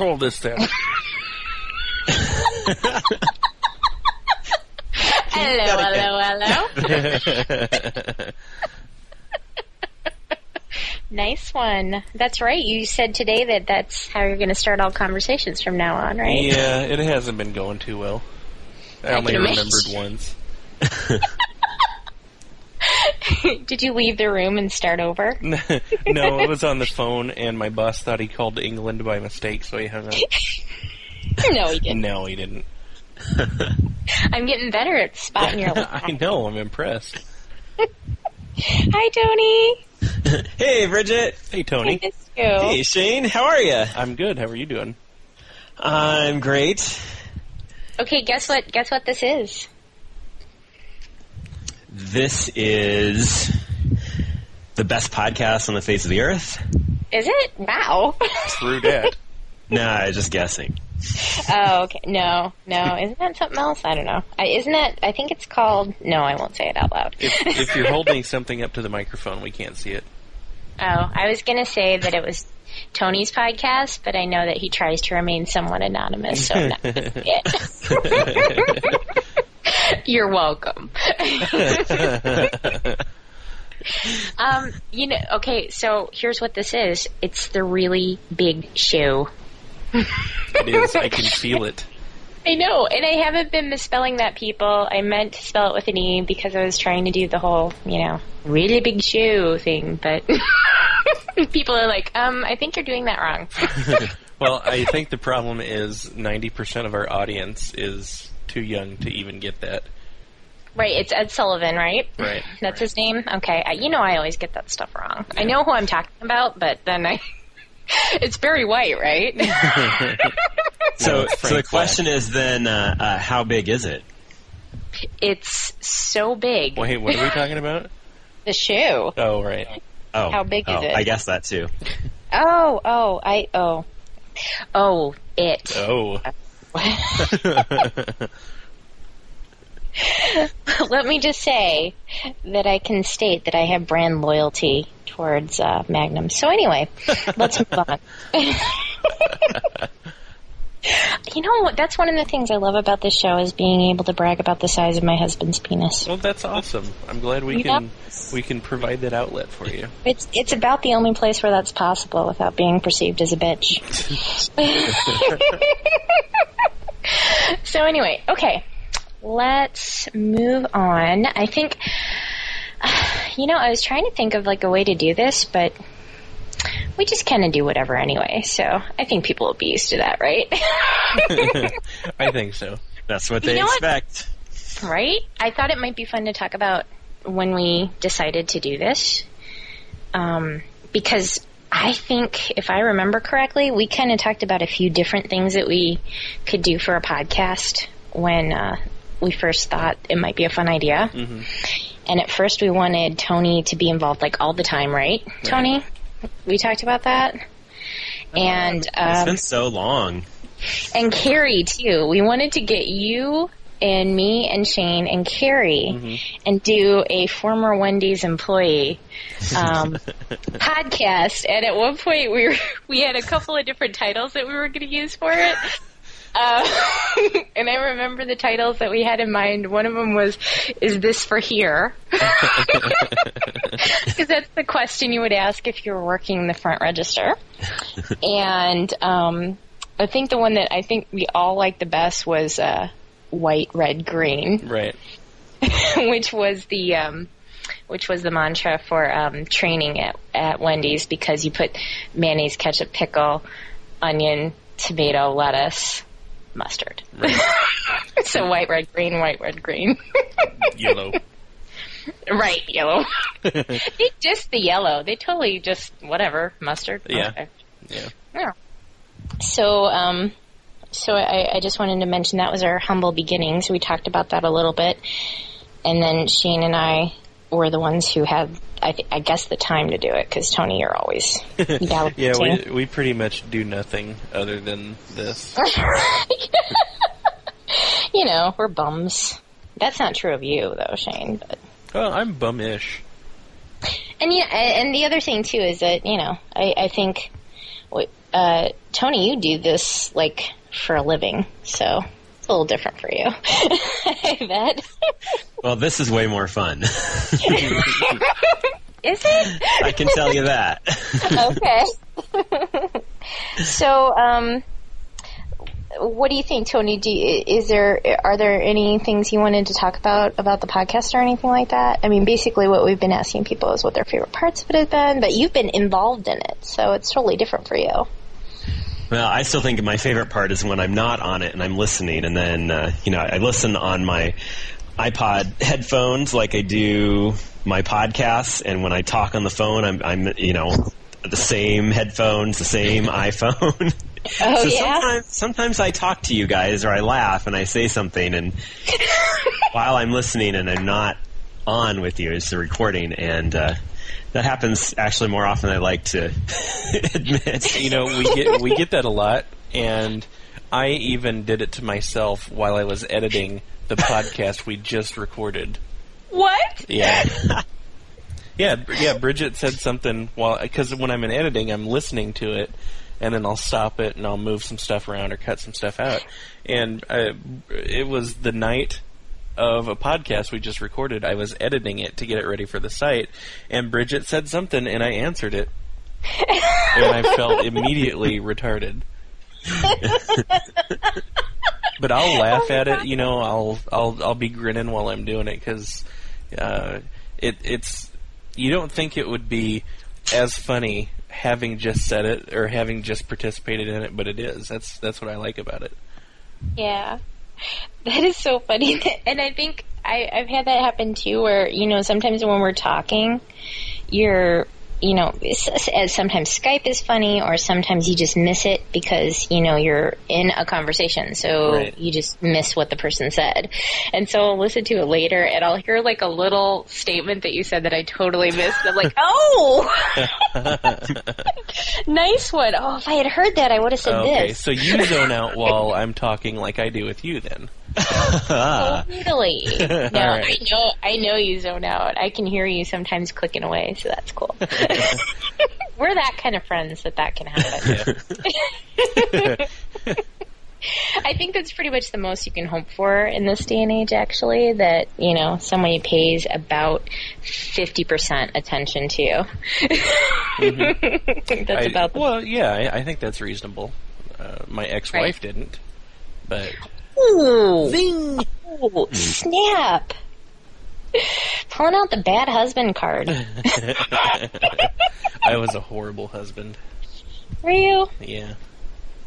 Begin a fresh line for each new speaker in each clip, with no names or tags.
are you?
Hello.
Boom. What's all this then?
Hello, hello, hello. nice one. That's right. You said today that that's how you're going to start all conversations from now on, right?
yeah, it hasn't been going too well. I
I
only remembered once.
Did you leave the room and start over?
no, it was on the phone, and my boss thought he called England by mistake, so he hung up.
no, he didn't.
No, he didn't.
I'm getting better at spotting your.
I know. I'm impressed.
Hi, Tony.
hey, Bridget.
Hey, Tony.
missed you.
Hey, Shane. How are you?
I'm good. How are you doing?
I'm great.
Okay, guess what? Guess what this is?
This is the best podcast on the face of the earth.
Is it? Wow.
True dat.
Nah, just guessing.
oh, okay. No, no. Isn't that something else? I don't know. I, isn't that? I think it's called. No, I won't say it out loud.
If, if you're holding something up to the microphone, we can't see it.
Oh, I was gonna say that it was Tony's podcast, but I know that he tries to remain somewhat anonymous, so I'm not gonna say it. You're welcome. um, you know, okay, so here's what this is. It's the really big shoe.
It is. I can feel it.
I know, and I haven't been misspelling that, people. I meant to spell it with an E because I was trying to do the whole, you know, really big shoe thing, but people are like, um, I think you're doing that wrong.
Well, I think the problem is 90% of our audience is too young to even get that.
Right, it's Ed Sullivan, right?
Right.
That's his name? Okay, I, you know I always get that stuff wrong. I know who I'm talking about, but then I. it's Barry White, right?
So, so the question is then, uh, uh, how big is it?
it's so big.
Wait, what are we talking about?
The shoe.
Oh, right.
Oh,
How big is
oh,
it?
I guess that too.
Oh, oh, I, oh. Oh, it.
Oh.
Let me just say that I can state that I have brand loyalty towards uh, Magnum. So anyway, let's move on. you know what? That's one of the things I love about this show is being able to brag about the size of my husband's penis.
Well, that's awesome. I'm glad we
Yep.
can we can provide that outlet for you.
It's it's about the only place where that's possible without being perceived as a bitch. so anyway, okay. Let's move on. I think you know, I was trying to think of like a way to do this, but we just kind of do whatever anyway. So, I think people will be used to that, right?
I think so.
That's what
You
they
know what?
expect.
right? I thought it might be fun to talk about when we decided to do this. Um, because I think, if I remember correctly, we kind of talked about a few different things that we could do for a podcast when uh, we first thought it might be a fun idea.
hmm
And at first, we wanted Tony to be involved like all the time, right? Tony? We talked about that. And
It's
um,
been so long.
and Carrie too. We wanted to get you and me and Shane and Carrie
Mm-hmm.
and do a former Wendy's employee um, podcast. And at one point, we were, we had a couple of different titles that we were going to use for it. Uh, and I remember the titles that we had in mind. One of them was, "Is this for here?" Because that's the question you would ask if you were working the front register. and um, I think the one that I think we all liked the best was uh, white, red, green,
Right.
which was the um, which was the mantra for um, training at at Wendy's because you put mayonnaise, ketchup, pickle, onion, tomato, lettuce, mustard. so white, red, green, white, red, green.
Yellow.
right, yellow. they just the yellow. They totally just whatever mustard.
Yeah.
Okay.
Yeah.
Yeah. So, um, so I, I just wanted to mention that was our humble beginnings. We talked about that a little bit, and then Shane and I were the ones who had, I, th- I guess, the time to do it because Tony, you're always.
Yeah, we we pretty much do nothing other than this.
you know, we're bums. That's not true of you, though, Shane. But
Well, I'm bumish.
and yeah, and the other thing too is that you know, I, I think uh, Tony, you do this like for a living, so a little different for you. I bet.
Well, this is way more fun.
Is it?
I can tell you that.
okay. so, um, what do you think, Tony? Do you, is there are there any things you wanted to talk about about the podcast or anything like that? I mean, basically, what we've been asking people is what their favorite parts of it have been, but you've been involved in it, so it's totally different for you.
Well, I still think my favorite part is when I'm not on it and I'm listening, and then uh, you know I listen on my iPod headphones like I do my podcasts, and when I talk on the phone, I'm, I'm you know the same headphones, the same iPhone.
Oh
so
yeah.
sometimes, sometimes I talk to you guys, or I laugh and I say something, and while I'm listening and I'm not on with you, it's the recording, and uh, that happens actually more often than I like to admit.
You know, we get we get that a lot, and I even did it to myself while I was editing the podcast we just recorded.
What?
Yeah. Yeah, yeah. Bridget said something while because when I'm in editing, I'm listening to it, and then I'll stop it and I'll move some stuff around or cut some stuff out. And uh, it was the night of a podcast we just recorded. I was editing it to get it ready for the site, and Bridget said something, and I answered it, and I felt immediately retarded. but I'll laugh at it. You know, I'll I'll I'll be grinning while I'm doing it because uh, it it's you don't think it would be as funny having just said it or having just participated in it, but it is. That's that's what I like about it.
Yeah. That is so funny. And I think I, I've had that happen too, where, you know, sometimes when we're talking, you're, you know, s- s- as sometimes Skype is funny or sometimes you just miss it because, you know, you're in a conversation. So
Right.
you just miss what the person said. And so I'll listen to it later and I'll hear like a little statement that you said that I totally missed. I'm like, oh! nice one. Oh, if I had heard that, I would have said
okay,
this.
Okay, so you zone out while I'm talking like I do with you then.
Totally. No,
right.
I know. I know you zone out. I can hear you sometimes clicking away, so that's cool. We're that kind of friends that that can happen. I think that's pretty much the most you can hope for in this day and age. Actually, that you know somebody pays about fifty percent attention to you. that's
I-
about the.
well, yeah, I, I think that's reasonable. Uh, my ex-wife
Right.
didn't, but
Ooh, Ooh, snap! Pulling out the bad husband card.
I was a horrible husband.
Were you?
Yeah.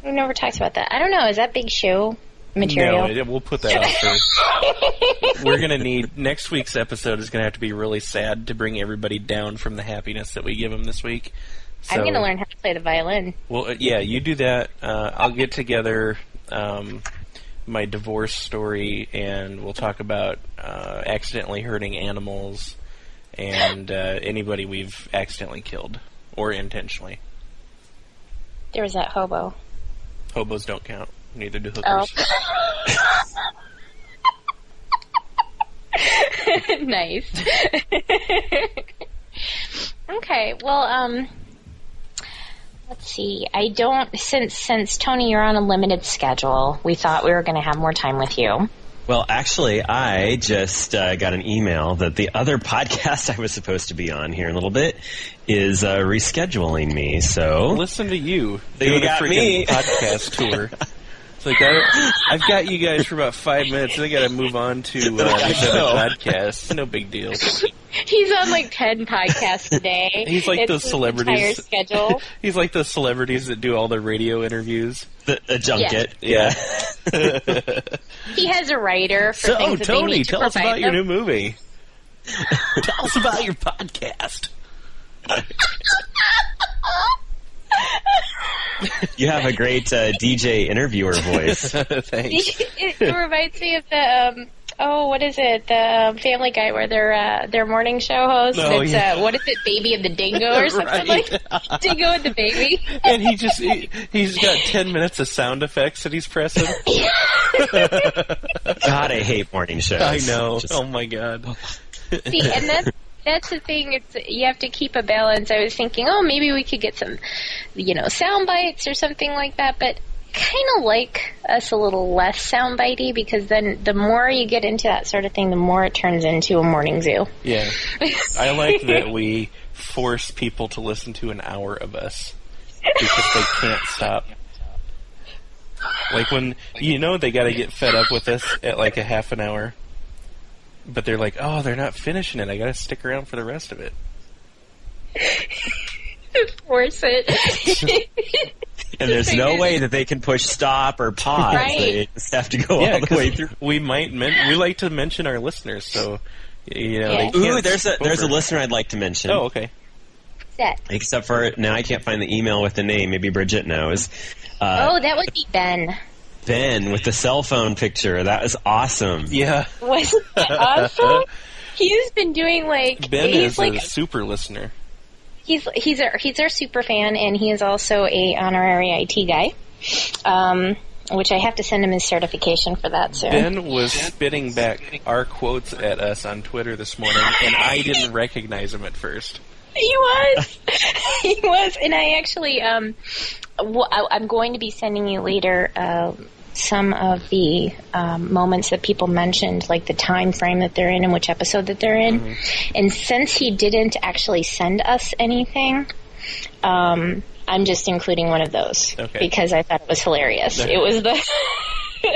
We never talked about that. I don't know. Is that big show material?
No, it- we'll put that off for. We're gonna need next week's episode is gonna have to be really sad to bring everybody down from the happiness that we give them this week. So,
I'm going to learn how to play the violin.
Well, uh, yeah, you do that. Uh, I'll get together um, my divorce story, and we'll talk about uh, accidentally hurting animals and uh, anybody we've accidentally killed or intentionally.
There was that hobo.
Hobos don't count. Neither do hookers.
Oh.
hookers.
nice. okay. Well, um, let's see. I don't since since Tony, you're on a limited schedule. We thought we were going to have more time with you.
Well, actually, I just uh, got an email that the other podcast I was supposed to be on here in a little bit is uh, rescheduling me. So
Listen to you
You
doing a
got
freaking
me.
podcast tour. It's like I, I've got you guys for about five minutes. and I got to move on to uh, this
I know.
other podcast. No big deal.
He's on like ten podcasts a day.
He's like
It's
those celebrities.
Schedule.
He's like the celebrities that do all the radio interviews.
the, a junket.
Yeah.
He has a writer for
So,
things that they
Tony,
need to
tell us
provide
about your new movie. tell us about your podcast.
You have a great uh, DJ interviewer voice.
Thanks.
it, it reminds me of the um, oh, what is it? The um, Family Guy, where they're uh, their morning show host.
Oh,
it's
yeah.
uh, what is it? Baby and the Dingo or something
Right.
like Dingo and the Baby.
and he just he, he's got ten minutes of sound effects that he's pressing.
God, I hate morning shows.
I know.
Just-
oh my god.
See, and that's that's the thing. It's you have to keep a balance. I was thinking, oh, maybe we could get some, you know, sound bites or something like that. But kind of like us a little less sound bitey because then the more you get into that sort of thing, the more it turns into a morning zoo.
Yeah. I like that we force people to listen to an hour of us because they can't stop. Like when you know they got to get fed up with us at like a half an hour, but they're like, "Oh, they're not finishing it. I got to stick around for the rest of it."
Force it.
And there's no way that they can push stop or pause.
Right.
They just have to go
yeah,
all the
'cause
way through.
we might men- we like to mention our listeners, so you know
Yeah.
they.
Ooh, there's a
skip
there's a listener I'd like to mention.
Oh, okay.
Set.
Except for now, I can't find the email with the name. Maybe Bridget knows. Uh,
Oh, that would be Ben.
Ben with the cell phone picture. That was awesome.
Yeah,
Wasn't that awesome? He's been doing like
Ben
he's
is
like
a super listener.
he's he's our he's our super fan, and he is also a honorary IT guy. Um, which I have to send him his certification for that soon.
Ben was spitting back our quotes at us on Twitter this morning, and I didn't recognize him at first.
He was. he was, and I actually, um, w- I- I'm going to be sending you later uh, some of the um, moments that people mentioned, like the time frame that they're in and which episode that they're in. And since he didn't actually send us anything, um, I'm just including one of those
Okay.
because I thought it was hilarious. It was the.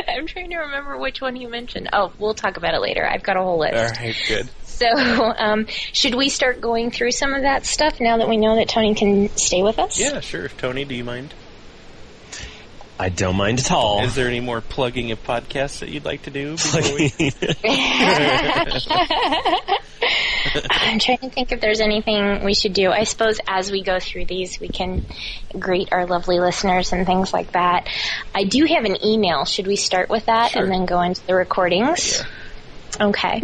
I'm trying to remember which one he mentioned. Oh, we'll talk about it later. I've got a whole list.
All right, good.
So, um, should we start going through some of that stuff now that we know that Tony can stay with us?
Yeah, sure. Tony, do you mind?
I don't mind at all.
Is there any more plugging of podcasts that you'd like to do? Before we...
I'm trying to think if there's anything we should do. I suppose as we go through these, we can greet our lovely listeners and things like that. I do have an email. Should we start with that
Sure.
and then go into the recordings? Okay.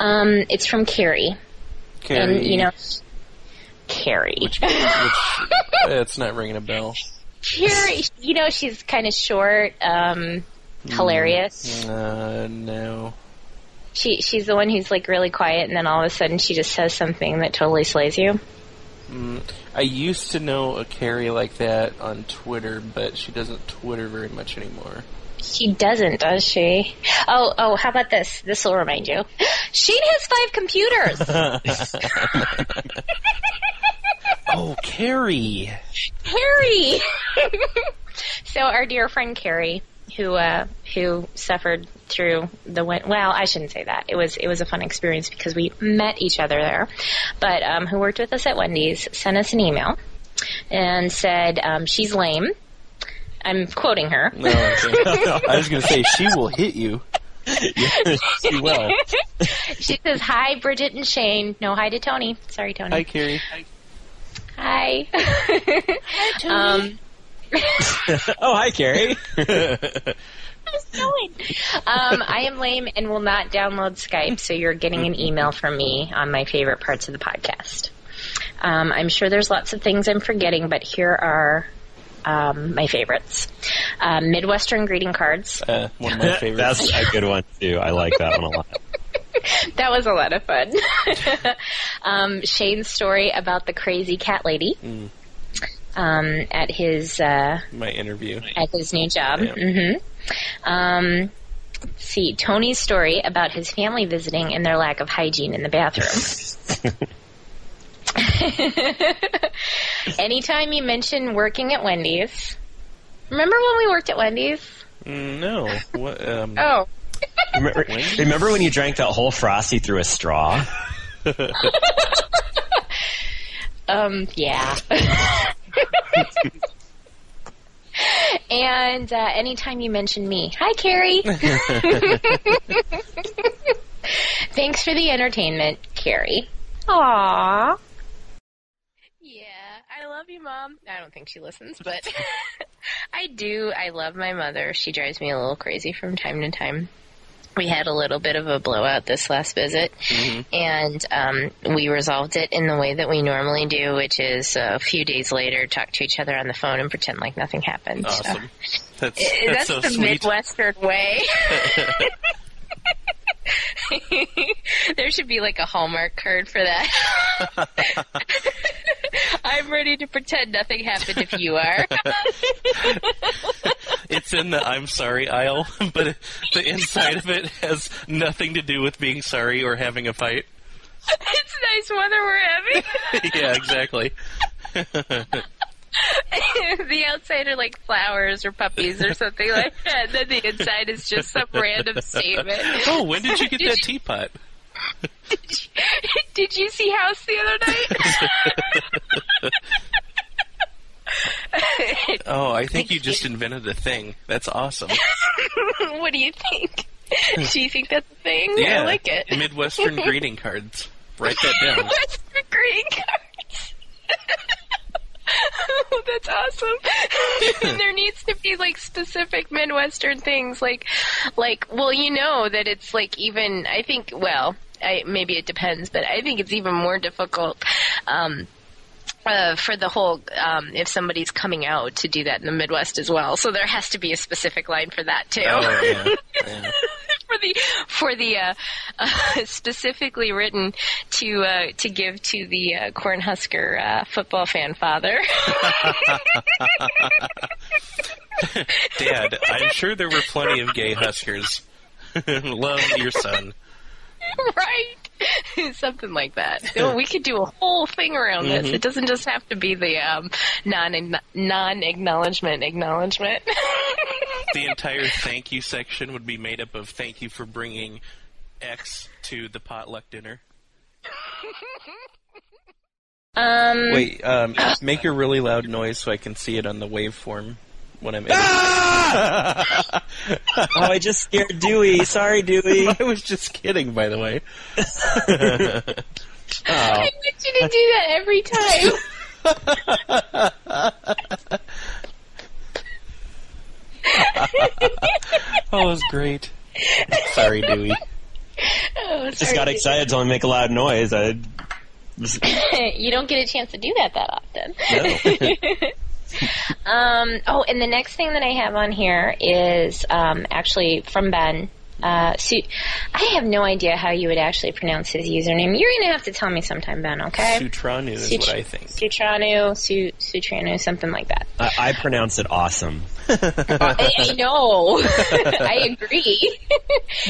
Um, it's from Carrie.
Carrie,
And, you know, Carrie.
which, which it's not ringing a bell.
Carrie, you know, she's kind of short, um, hilarious.
Uh, no.
She she's the one who's like really quiet, and then all of a sudden she just says something that totally slays you.
Mm, I used to know a Carrie like that on Twitter, but she doesn't Twitter very much anymore.
She doesn't, does she? Oh oh, how about this? This will remind you. Shane has five computers.
Oh, Carrie!
Carrie. so our dear friend Carrie, who uh, who suffered through the win- well, I shouldn't say that. It was it was a fun experience because we met each other there, but um, who worked with us at Wendy's sent us an email and said um, she's lame. I'm quoting her.
No, okay. I was going to say she will hit you.
she will.
She says, "Hi, Bridget and Shane." No, hi to Tony. Sorry, Tony.
Hi, Carrie.
Hi. hi, Tony. Um,
oh, hi, Carrie.
How's going? Um, I am lame and will not download Skype, so you're getting an email from me on my favorite parts of the podcast. Um, I'm sure there's lots of things I'm forgetting, but here are um, my favorites. Um, Midwestern greeting cards.
Uh, one of my favorites.
That's a good one too. I like that one a lot.
That was a lot of fun. um, Shane's story about the crazy cat lady
Mm.
um, at his uh,
my interview.
at his new job.
Yeah.
hmm Um, see Tony's story about his family visiting and their lack of hygiene in the bathroom. Anytime you mention working at Wendy's, remember when we worked at Wendy's?
No. What, um,
Oh,
Remember,
Wendy's?
remember when you drank that whole frosty through a straw?
um, yeah. and uh, anytime you mention me, hi Carrie. Thanks for the entertainment, Carrie. Aww. Love you, Mom. I don't think she listens, but I do. I love my mother. She drives me a little crazy from time to time. We had a little bit of a blowout this last visit,
Mhm.
and um, we resolved it in the way that we normally do, which is a few days later talk to each other on the phone and pretend like nothing happened. So-
Awesome. That's,
Eh,
that's,
that's
so
the
sweet.
Midwestern way. there should be like a Hallmark card for that. I'm ready to pretend nothing happened if you are.
It's in the I'm sorry aisle, but the inside of it has nothing to do with being sorry or having a fight.
it's nice weather we're having.
yeah, exactly.
the outside are like flowers or puppies or something like that. And then the inside is just some random statement.
Oh, when did you get that teapot?
Did you see House the other night?
Oh, I think you just invented a thing. That's awesome.
what do you think? Do you think that's a thing?
Yeah,
I like it.
Midwestern greeting cards. Write that down.
Midwestern greeting cards. oh, that's awesome. there needs to be like specific Midwestern things, like, like, well, you know that it's like even. I think, well, I, maybe it depends, but I think it's even more difficult. Um, uh, for the whole, um, if somebody's coming out to do that in the Midwest as well, so there has to be a specific line for that too.
Oh, yeah. yeah.
for the for the uh, uh, specifically written to uh, to give to the uh, Cornhusker uh, football fan father.
Dad, I'm sure there were plenty of gay Huskers. Love your son.
right, something like that. So we could do a whole thing around this. It doesn't just have to be the um, non non acknowledgement acknowledgement.
The entire thank you section would be made up of thank you for bringing X to the potluck dinner.
um,
Wait, um, make a really loud noise so I can see it on the waveform when I'm.
Ah! oh, I just scared Dewey. Sorry, Dewey.
I was just kidding, by the way.
I want you to do that every time.
that was great. Sorry, Dewey.
Oh,
Just got excited to make a loud noise. I
you don't get a chance to do that that often.
no.
Um, oh, and the next thing that I have on here is um, actually from Ben. Uh, Su- I have no idea how you would actually pronounce his username. You're going to have to tell me sometime, Ben, okay?
Sutranu is
Sut-
what I think.
Sutranu, Su- Sutranu, something like that.
I, I pronounce it awesome.
I, I know. I agree.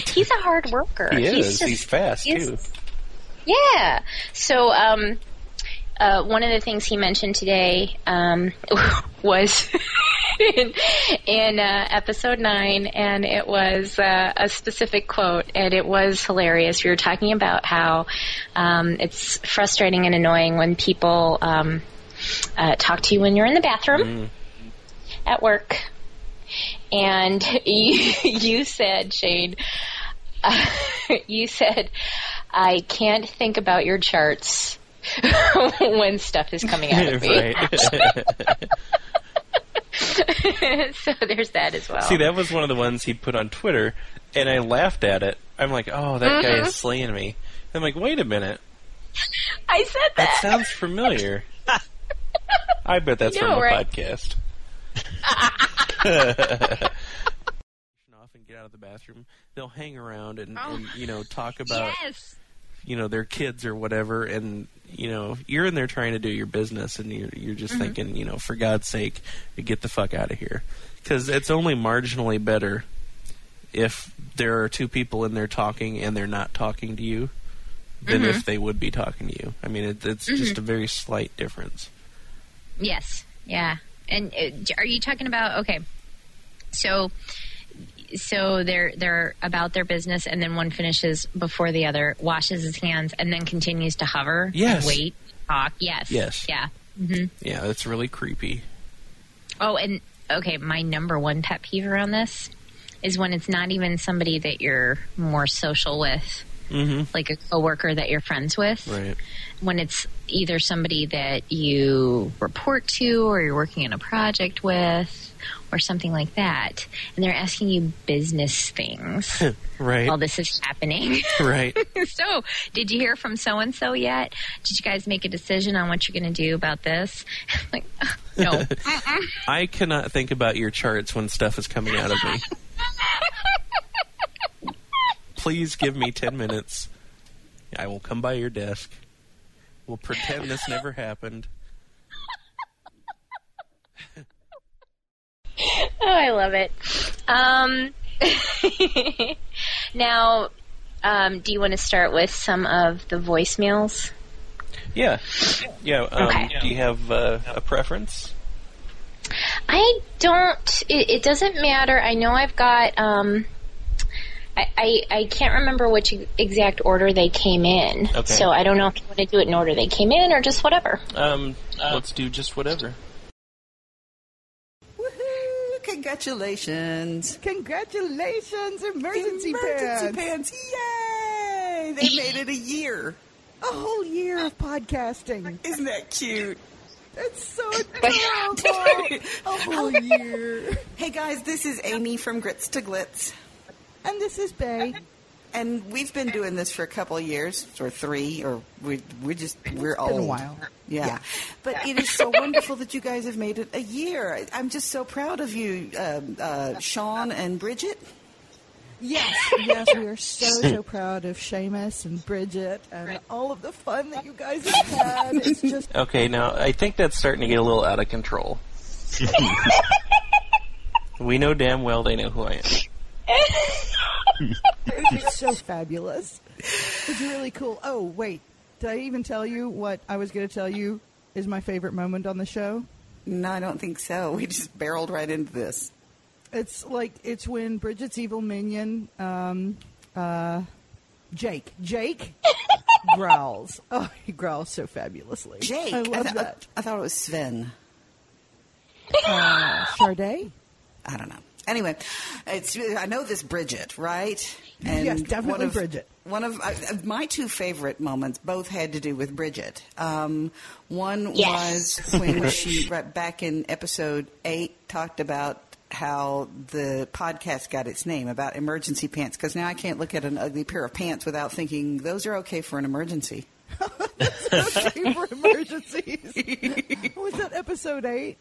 he's a hard worker.
He
He's
is.
just-
He's fast,
he's-
too.
Yeah. So, um, uh, one of the things he mentioned today um, was in, in uh, episode nine, and it was uh, a specific quote, and it was hilarious. We were talking about how um, it's frustrating and annoying when people um, uh, talk to you when you're in the bathroom at work, and you, you said, Shane, uh, you said, I can't think about your charts when stuff is coming out of me. so there's that as well.
See, that was one of the ones he put on Twitter, and I laughed at it. I'm like, oh, that guy
Mhm.
is slaying me. I'm like, wait a minute.
I said
That
that.
sounds familiar. I bet that's from
know,
a
right?
podcast. off and get out of the bathroom. They'll hang around and,
Oh.
and you know talk about
yes.
you know their kids or whatever, and you know you're in there trying to do your business, and you're you're just mm-hmm. thinking, you know, for God's sake, get the fuck out of here, because it's only marginally better if there are two people in there talking and they're not talking to you than if mm-hmm. they would be talking to you. I mean, it, it's just mm-hmm. a very slight difference.
Yes. Yeah. And uh, are you talking about okay? So so they're they're about their business and then one finishes before the other, washes his hands and then continues to hover,
Yes.
wait, talk. Yes.
Yes.
Yeah. Mm-hmm.
Yeah, that's really creepy.
Oh, and okay, my number one pet peeve around this is when it's not even somebody that you're more social with,
hmm
like a coworker that you're friends with.
Right.
When it's either somebody that you report to or you're working on a project with or something like that, and they're asking you business things
Right.
while this is happening.
right.
so, did you hear from so and so yet? Did you guys make a decision on what you're going to do about this? like, no.
I cannot think about your charts when stuff is coming out of me. Please give me 10 minutes. I will come by your desk. We'll pretend this never happened.
Oh, I love it. Um, now, um, do you want to start with some of the voicemails?
Yeah. Yeah. Um,
Okay.
Do you have uh, a preference?
I don't. It, it doesn't matter. I know I've got. Um, I, I I can't remember which exact order they came in.
Okay.
So I don't know if you want to do it in order they came in or just whatever.
Um, let's do just whatever.
Woohoo! Congratulations.
Congratulations, emergency,
Emergency
pants.
pants. Yay! They made it a year.
A whole year of podcasting.
Isn't that cute?
That's so adorable. A whole year.
Hey guys, this is Amy from Grits to Glitz.
And this is Bay.
And we've been doing this for a couple of years, or three, or we we just we're
been a
old.
while.
Yeah.
Yeah.
but it is so wonderful that you guys have made it a year. I- I'm just so proud of you, um, uh, Sean and Bridget.
Yes, yes, we are so so proud of Seamus and Bridget and all of the fun that you guys have had. It's just
Okay, now I think that's starting to get a little out of control. we know damn well they know who I am.
it's so fabulous. It's really cool. Oh wait, did I even tell you what I was going to tell you is my favorite moment on the show?
No, I don't think so. We just barreled right into this.
It's like it's when Bridget's evil minion, um, uh, Jake, Jake growls. Oh, he growls so fabulously.
Jake,
I love
th-
that.
I thought it was Sven.
Uh, Sade.
I don't know. Anyway, it's I know this Bridget, right?
Yes, definitely
one of,
Bridget.
One of uh, my two favorite moments both had to do with Bridget. Um, one
Yes.
was when she right back in episode eight talked about how the podcast got its name about emergency pants because now I can't look at an ugly pair of pants without thinking those are okay for an emergency.
okay for emergencies. was that episode eight?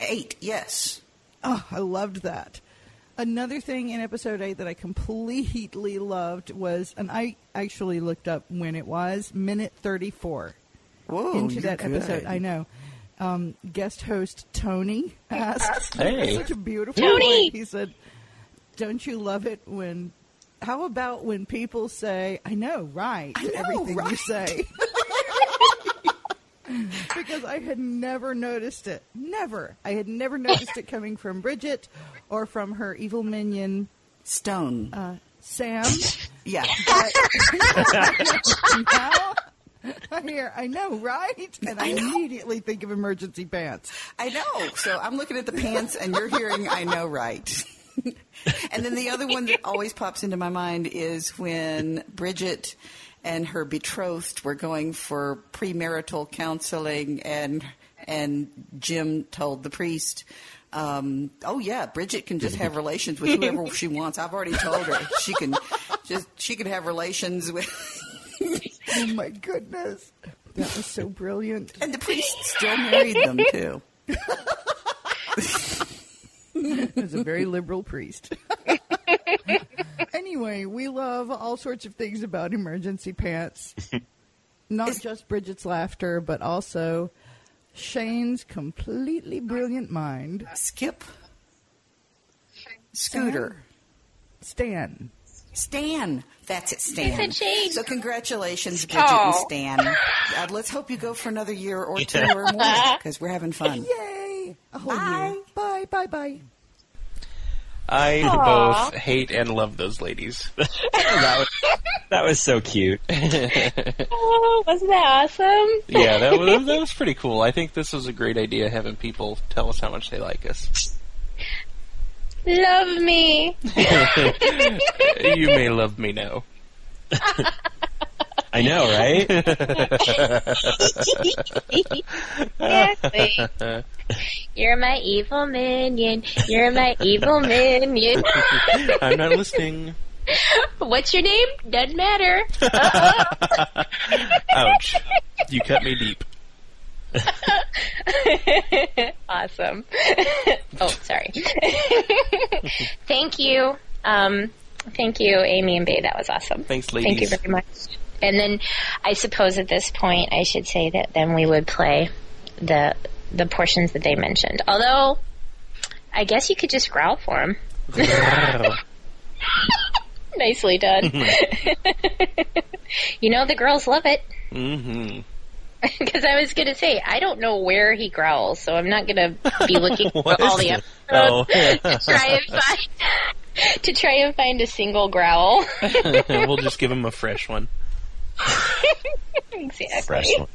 Eight, yes.
Oh, I loved that. Another thing in episode eight that I completely loved was, and I actually looked up when it was, minute 34
Whoa,
into
you're
that episode. I know. Um, guest host Tony asked,
Hey.
such a beautiful
Tony!
way. He said, "Don't you love it when? How about when people say, I know, right,
I know,
everything you say?" because I had never noticed it. Never. I had never noticed it coming from Bridget or from her evil minion
Stone.
uh, Sam.
yeah.
now I hear, I know, right? And I,
I
immediately think of emergency pants.
I know. So I'm looking at the pants, and you're hearing, I know, right. and then the other one that always pops into my mind is when Bridget and her betrothed were going for premarital counseling, and and Jim told the priest. Um, oh yeah, Bridget can just have relations with whoever she wants. I've already told her she can just she can have relations with,
Oh my goodness. That was so brilliant.
and the priest still married them too.
He was a very liberal priest. anyway, we love all sorts of things about emergency pants. Not just Bridget's laughter, but also Shane's completely brilliant mind.
Skip, Scooter.
Stan.
Stan. That's it, Stan.
said Shane.
So congratulations, Bridget and
Oh.
Stan. Uh, let's hope you go for another year or two or more because we're having fun.
Yay! A whole
Bye.
year. Bye, bye, bye.
I
Aw.
both hate and love those ladies.
that, was, that was so cute.
Oh, wasn't that awesome?
yeah, that was, that was pretty cool. I think this was a great idea having people tell us how much they like us.
Love me.
you may love me now.
I know, right?
exactly. You're my evil minion. You're my evil minion.
I'm not listening.
What's your name? Doesn't matter.
Ouch. You cut me deep.
awesome. oh, sorry. Thank you. Um, Thank you, Amy and Bay. That was awesome.
Thanks, ladies.
Thank you very much. And then I suppose at this point I should say that then we would play the the portions that they mentioned. Although I guess you could just growl for them. Nicely done. you know the girls love it.
hmm
Because I was going to say, I don't know where he growls, so I'm not going to be looking for all the
it?
episodes
Oh.
to try and find to try and find a single growl.
we'll just give him a fresh one.
exactly.
Fresh one.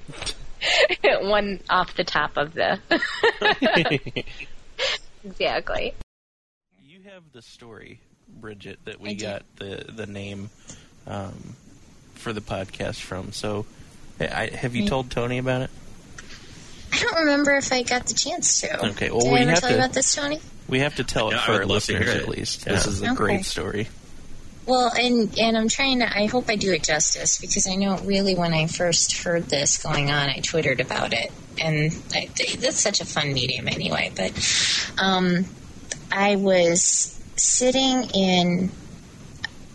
one off the top of the. exactly.
You have the story, Bridget, that we got the the name um, for the podcast from. So, I, have you told Tony about it?
I don't remember if I got the chance to.
Okay, well,
Did
we
I ever
have
tell
to-
you about this, Tony?
We have to tell it
Yeah, I
for
would
our
love to
listeners
hear
at
it.
least.
Yeah.
This is a
Okay.
great story.
Well, and and I'm trying to. I hope I do it justice because I know really when I first heard this going on, I twittered about it, and I, that's such a fun medium anyway. But um, I was sitting in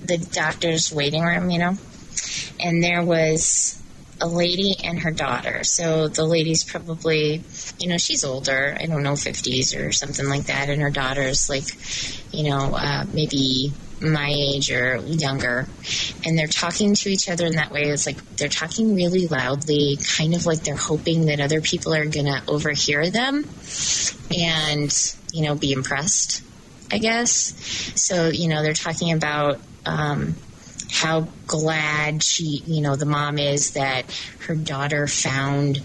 the doctor's waiting room, you know, and there was a lady and her daughter. So the lady's probably, you know, she's older. I don't know, 50s or something like that. And her daughter's like, you know, uh, maybe my age or younger. And they're talking to each other in that way. It's like they're talking really loudly, kind of like they're hoping that other people are going to overhear them and, you know, be impressed, I guess. So, you know, they're talking about, um, how glad she, you know, the mom is that her daughter found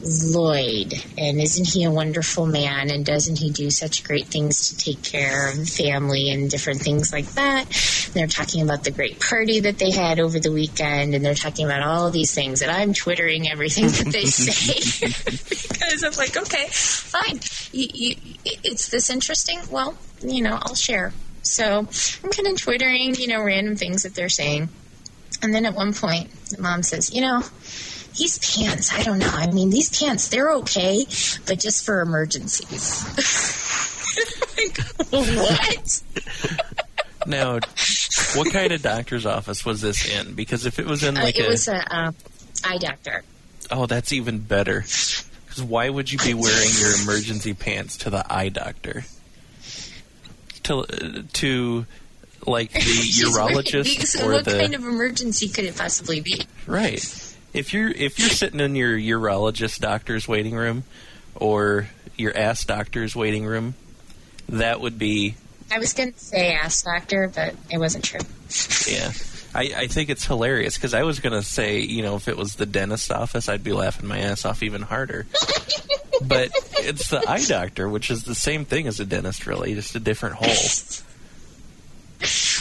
Lloyd, and isn't he a wonderful man? And doesn't he do such great things to take care of the family and different things like that? And they're talking about the great party that they had over the weekend, and they're talking about all these things. And I'm twittering everything that they say because I'm like, okay, fine. You, you, it's this interesting. Well, you know, I'll share. So I'm kind of twittering, you know, random things that they're saying. And then at one point, the mom says, you know, these pants, I don't know. I mean, these pants, they're okay, but just for emergencies. like, what?
Now, what kind of doctor's office was this in? Because if it was in
Uh,
like
it
a,
was a uh, eye doctor.
oh, that's even better. Because why would you be wearing your emergency pants to the eye doctor? To uh, to like the
She's wearing-
urologist or
what
the
kind of emergency could it possibly be?
Right. If you're if you're sitting in your urologist doctor's waiting room or your ass doctor's waiting room, that would be
I was going to say ass doctor, but it wasn't true.
yeah. I, I think it's hilarious because I was gonna say you know if it was the dentist office I'd be laughing my ass off even harder, but it's the eye doctor which is the same thing as a dentist really just a different hole.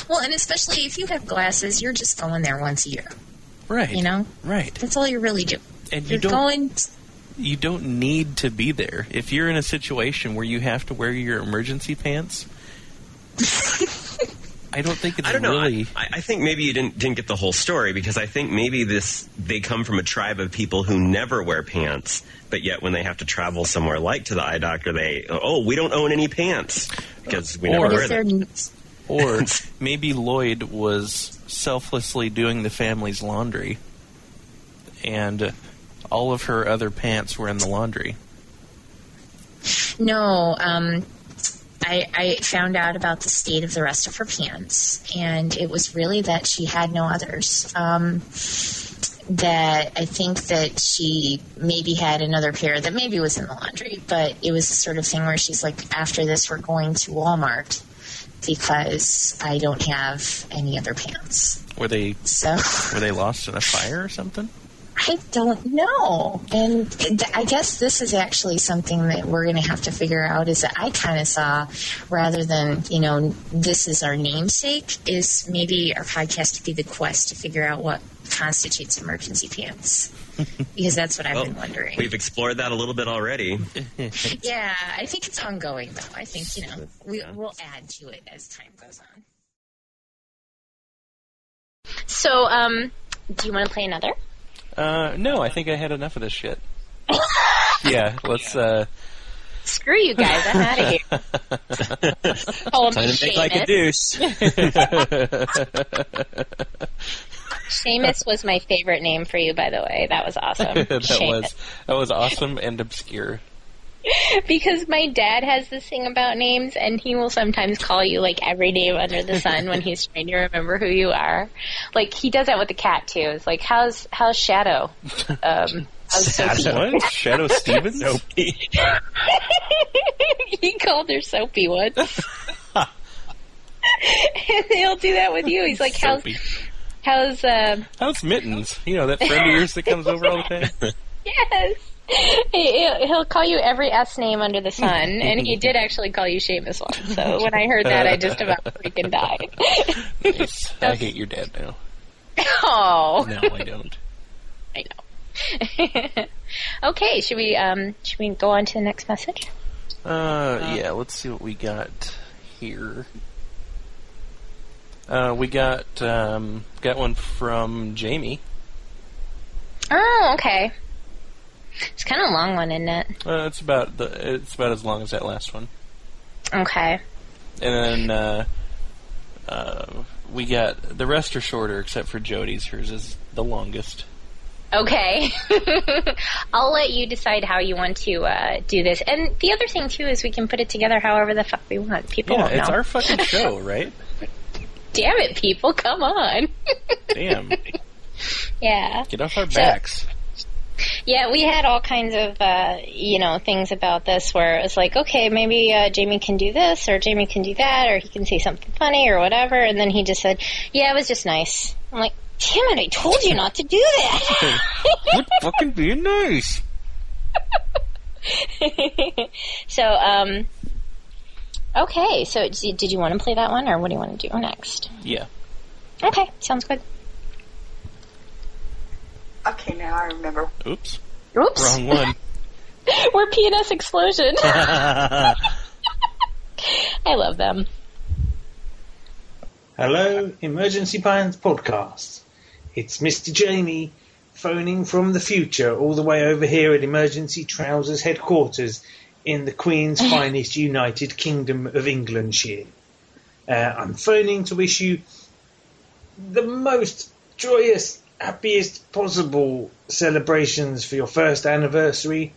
Well, and especially if you have glasses, you're just going there once a year.
Right.
You know?
Right.
That's all you're really doing.
And you
You're
don't
going.
you don't need to be there. If you're in a situation where you have to wear your emergency pants, I don't think it's
I don't know.
really.
I, I think maybe you didn't didn't get the whole story because I think maybe this they come from a tribe of people who never wear pants, but yet when they have to travel somewhere like to the eye doctor, they oh we don't own any pants because we never
Or-
wear
If they're
them.
Or maybe Lloyd was selflessly doing the family's laundry, and all of her other pants were in the laundry.
No, um, I, I found out about the state of the rest of her pants, and it was really that she had no others. Um, that I think that she maybe had another pair that maybe was in the laundry, but it was the sort of thing where she's like, after this, we're going to Walmart because I don't have any other pants.
Were they
So.
were they lost in a fire or something?
I don't know. And I guess this is actually something that we're going to have to figure out is that I kind of saw rather than, you know, this is our namesake, is maybe our podcast to be the quest to figure out what constitutes emergency pants. because that's what I've
Well,
been wondering.
We've explored that a little bit already.
Yeah, I think it's ongoing though. I think, you know, we, we'll add to it as time goes on.
So, um, do you want to play another?
Uh, no, I think I had enough of this shit. yeah, let's uh,
Screw you guys. I'm out of here. Call him
Time to make like a
Seamus.
douche.
Seamus was my favorite name for you, by the way. That was awesome.
that
Seamus.
was that was awesome and obscure.
Because my dad has this thing about names, and he will sometimes call you like every name under the sun when he's trying to remember who you are. Like he does that with the cat too. It's like, how's how's Shadow? Um, how's
Shadow.
What? Shadow Stevens?
Soapy.
he called her Soapy once. and he'll do that with you. He's like, how's
Soapy.
how's uh,
How's Mittens? You know, that friend of yours that comes over all the time?
yes. He- He'll he'll call you every S name under the sun, and he did actually call you Seamus once. So when I heard that, I just about freaking died.
Nice. I hate your dad now.
oh,
No, I don't.
I know. okay, should we um should we go on to the next message?
Uh, yeah, let's see what we got here. Uh, we got um, got one from Jamie.
Oh, okay. It's kind of a long one, isn't it?
Uh, it's about the it's about as long as that last one.
Okay.
And then uh, uh, we got the rest are shorter except for Jody's. Hers is the longest.
Okay. I'll let you decide how you want to uh, do this. And the other thing too is we can put it together however the fuck we want. People
Yeah, it's
know.
our fucking show, right?
Damn it, people! Come on.
Damn,
yeah.
get off our backs.
Yeah, we had all kinds of, uh, you know, things about this where it was like, okay, maybe uh, Jamie can do this, or Jamie can do that, or he can say something funny, or whatever. And then he just said, yeah, it was just nice. I'm like, damn it, I told you not to do that.
Quit fucking being nice.
so, um, okay, so did you want to play that one, or what do you want to do next?
Yeah.
Okay, sounds good.
Okay, now I remember.
Oops.
Oops,
Wrong one.
we're PNS Explosion. I love them.
Hello, Emergency Pants Podcast. It's Mr. Jamie phoning from the future all the way over here at Emergency Trousers headquarters in the Queen's finest United Kingdom of Englandshire. Uh, I'm phoning to wish you the most joyous, happiest possible celebrations for your first anniversary.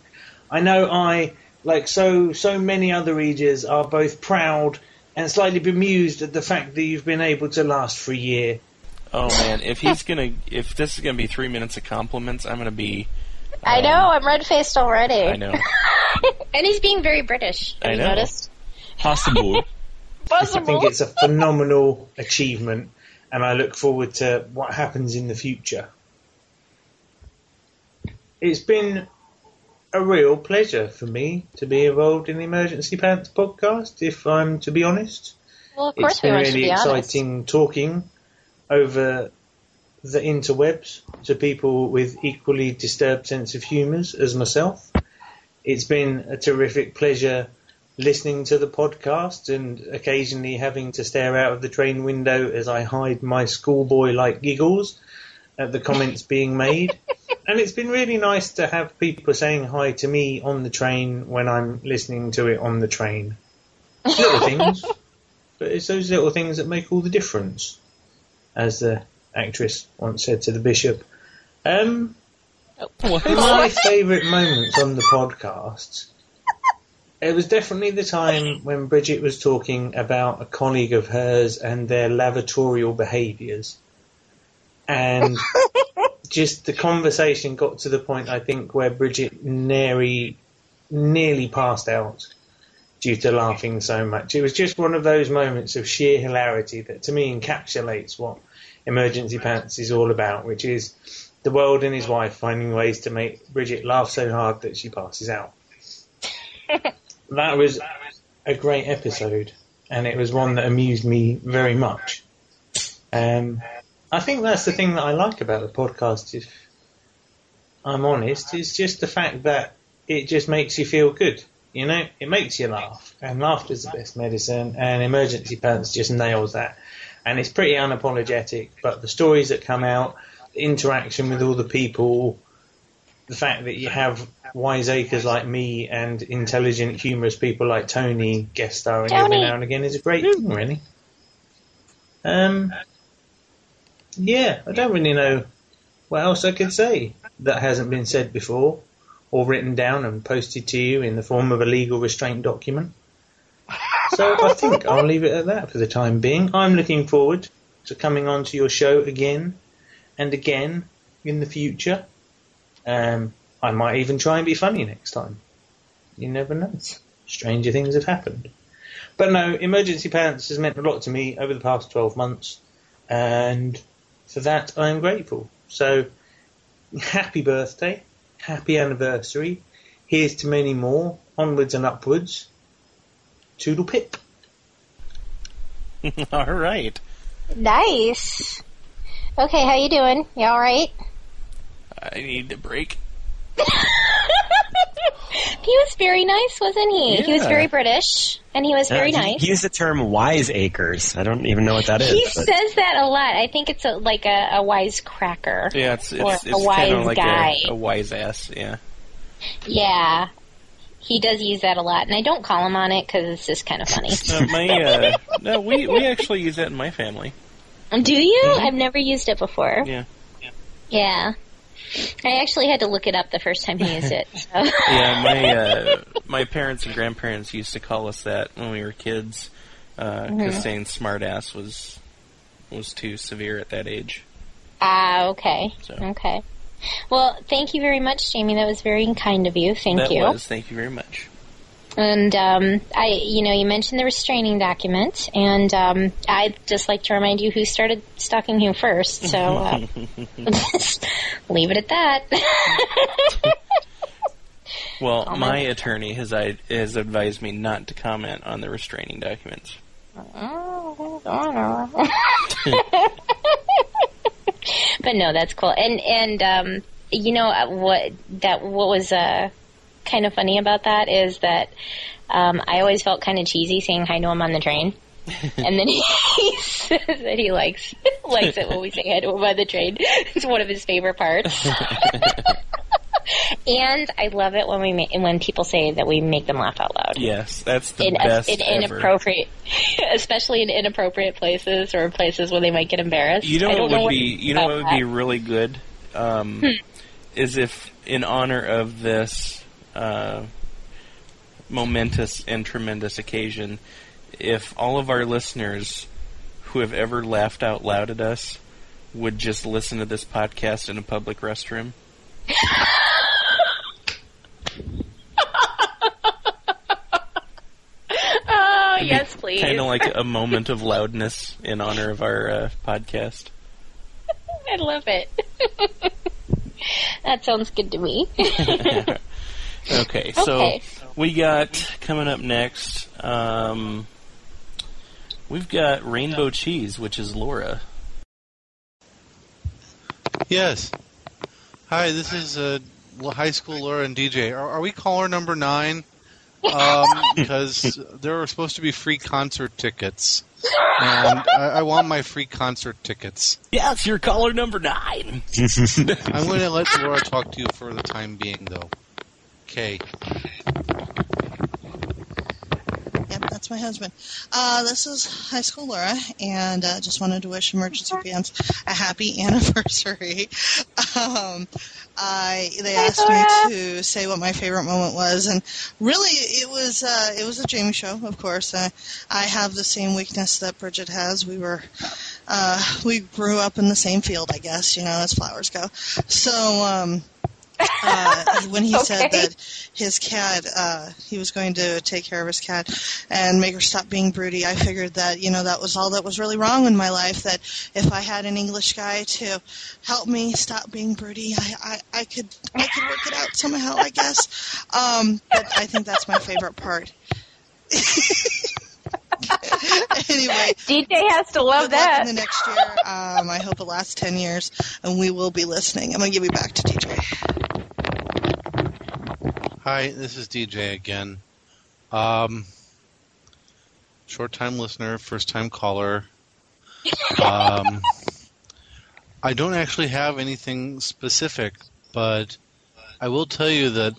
I know I, like so so many other readers, are both proud and slightly bemused at the fact that you've been able to last for a year.
Oh man, if he's gonna, if this is gonna be three minutes of compliments, I'm gonna be.
I um, know, I'm red faced already.
I know.
and he's being very British. Have
I
you
know.
noticed?
Possible.
I think it's a phenomenal achievement, and I look forward to what happens in the future. It's been a real pleasure for me to be involved in the Emergency Pants podcast, if I'm to be honest.
Well, of course
It's
we
been
want you to
really
be honest.
exciting talking over the interwebs to people with equally disturbed sense of humours as myself. It's been a terrific pleasure listening to the podcast and occasionally having to stare out of the train window as I hide my schoolboy like giggles at the comments being made. And it's been really nice to have people saying hi to me on the train when I'm listening to it on the train. Little things, but it's those little things that make all the difference, as the actress once said to the bishop. Um, my favourite moments on the podcast. It was definitely the time when Bridget was talking about a colleague of hers and their lavatorial behaviours. And just the conversation got to the point, I think, where Bridget nearly, nearly passed out due to laughing so much. It was just one of those moments of sheer hilarity that to me encapsulates what Emergency Pants is all about, which is the world and his wife finding ways to make Bridget laugh so hard that she passes out. that was a great episode, and it was one that amused me very much. Um, I think that's the thing that I like about the podcast, if I'm honest, is just the fact that it just makes you feel good. You know, it makes you laugh, and laughter's the best medicine, and Emergency Pants just nails that. And it's pretty unapologetic, but the stories that come out, the interaction with all the people, the fact that you have wiseacres like me and intelligent, humorous people like Tony guest starring every now and again is a great thing, really. Um, yeah, I don't really know what else I could say that hasn't been said before or written down and posted to you in the form of a legal restraint document. So I think I'll leave it at that for the time being. I'm looking forward to coming on to your show again and again in the future. Um, I might even try and be funny next time. You never know. Stranger things have happened. But no, Emergency Pants has meant a lot to me over the past 12 months, and for that I am grateful. So, happy birthday, happy anniversary. Here's to many more, onwards and upwards. Toodle pip.
All right.
Nice. Okay, how you doing? You all right?
I need a break.
He was very nice, wasn't he? He was very British, and he was very
Uh, he-
nice.
He used the term wiseacres. I don't even know what that is.
He
but-
says that a lot. I think it's a, like a, a wise cracker.
Yeah, it's it's,
Or
it's
a
kind
wise
of like
guy.
A, a wise ass. Yeah.
Yeah. He does use that a lot, and I don't call him on it because it's just kind of funny.
No, my uh, no, we we actually use that in my family.
Do you? I've never used it before.
Yeah.
Yeah. I actually had to look it up the first time he used it. So.
Yeah, my uh, my parents and grandparents used to call us that when we were kids, because
Mhm.
saying smartass was was too severe at that age.
Ah, okay.
So.
Okay. Well, thank you very much, Jamie. That was very kind of you. Thank
that
you.
was. Thank you very much.
And um, I, you know, you mentioned the restraining document, and um, I'd just like to remind you who started stalking you first. So uh, just leave it at that.
Well,
Comment.
my attorney has I, has advised me not to comment on the restraining documents.
but no, that's cool. And and um, you know uh, what that what was uh, kind of funny about that is that um, I always felt kind of cheesy saying hi to him on the train. and then he, he says that he likes likes it when we say hi to him on the train. It's one of his favorite parts. and I love it when we ma- when people say that we make them laugh out loud.
Yes, that's the
In,
best
in inappropriate, especially in inappropriate places or places where they might get embarrassed.
You know what would be you know what would be really good um, is if in honor of this uh, momentous and tremendous occasion, if all of our listeners who have ever laughed out loud at us would just listen to this podcast in a public restroom.
Oh yes, please.
Kind of like a moment of loudness in honor of our uh, podcast.
I love it. that sounds good to me.
Okay, so
Okay.
we got coming up next. Um, we've got rainbow cheese, which is Laura.
Yes. Hi, this is uh, high school Laura and DJ. Are, are we caller number nine? Um, because there are supposed to be free concert tickets, and I, I want my free concert tickets.
Yes, you're caller number nine.
I'm going to let Laura talk to you for the time being, though. Okay.
Yep, that's my husband. Uh, this is high school Laura, and uh, just wanted to wish Emergency Pants a happy anniversary. Um, I they asked me to say what my favorite moment was, and really it was uh, it was a Jamie show, of course. Uh, I have the same weakness that Bridget has. We were uh, we grew up in the same field, I guess, you know, as flowers go. So. Um, uh, when he said that his cat, uh, he was going to take care of his cat and make her stop being broody, I figured that, you know, that was all that was really wrong in my life, that if I had an English guy to help me stop being broody, I, I, I could, I could work it out somehow, I guess. Um, but I think that's my favorite part. anyway,
DJ has to love that.
in the next year. Um, I hope it lasts 10 years, and we will be listening. I'm going to give you back to DJ.
Hi, this is DJ again. Um, short time listener, first time caller. Um, I don't actually have anything specific, but I will tell you that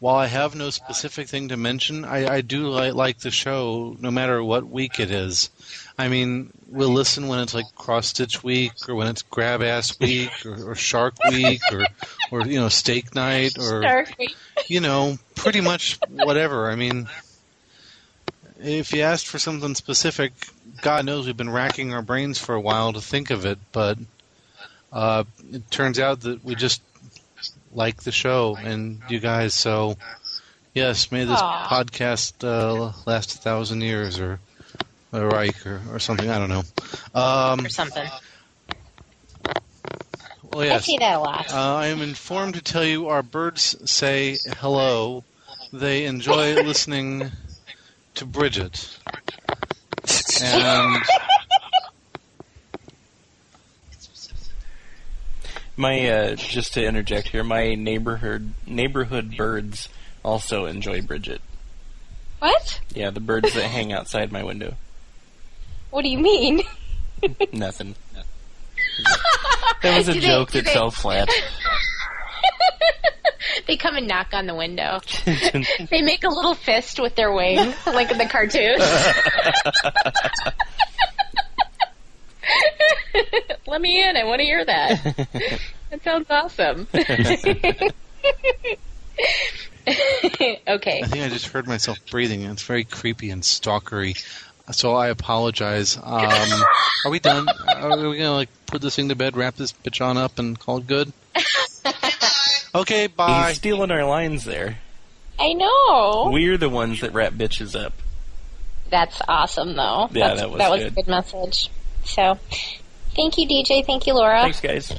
while I have no specific thing to mention, I, I do like, like the show no matter what week it is. I mean, we'll listen when it's like cross stitch week or when it's grab ass week or, or shark week or, or, you know, steak night or, you know, pretty much whatever. I mean, if you asked for something specific, God knows we've been racking our brains for a while to think of it, but uh, it turns out that we just like the show and you guys. So, yes, may this
Aw.
podcast uh, last a thousand years or or Reich or, or something. I don't know. Um,
or something.
well, yes.
I
yes.
see that a lot.
Uh, I am informed to tell you our birds say hello. They enjoy listening to Bridget. And
My uh, just to interject here, my neighborhood neighborhood birds also enjoy Bridget.
what?
Yeah, the birds that hang outside my window.
What do you mean?
Nothing. That was a
Do
joke
do
that
they-
fell flat.
they come and knock on the window. they make a little fist with their wing, like in the cartoon. Let me in. I want to hear that. That sounds awesome. okay.
I think I just heard myself breathing. It's very creepy and stalkery. So I apologize. Um, are we done? Are we gonna like put this thing to bed, wrap this bitch on up, and call it good? Okay, bye.
He's stealing our lines there.
I know.
We're the ones that wrap bitches up.
That's awesome, though.
Yeah,
That's,
that was
that was
good.
a good message. So, thank you, DJ. Thank you, Laura.
Thanks, guys.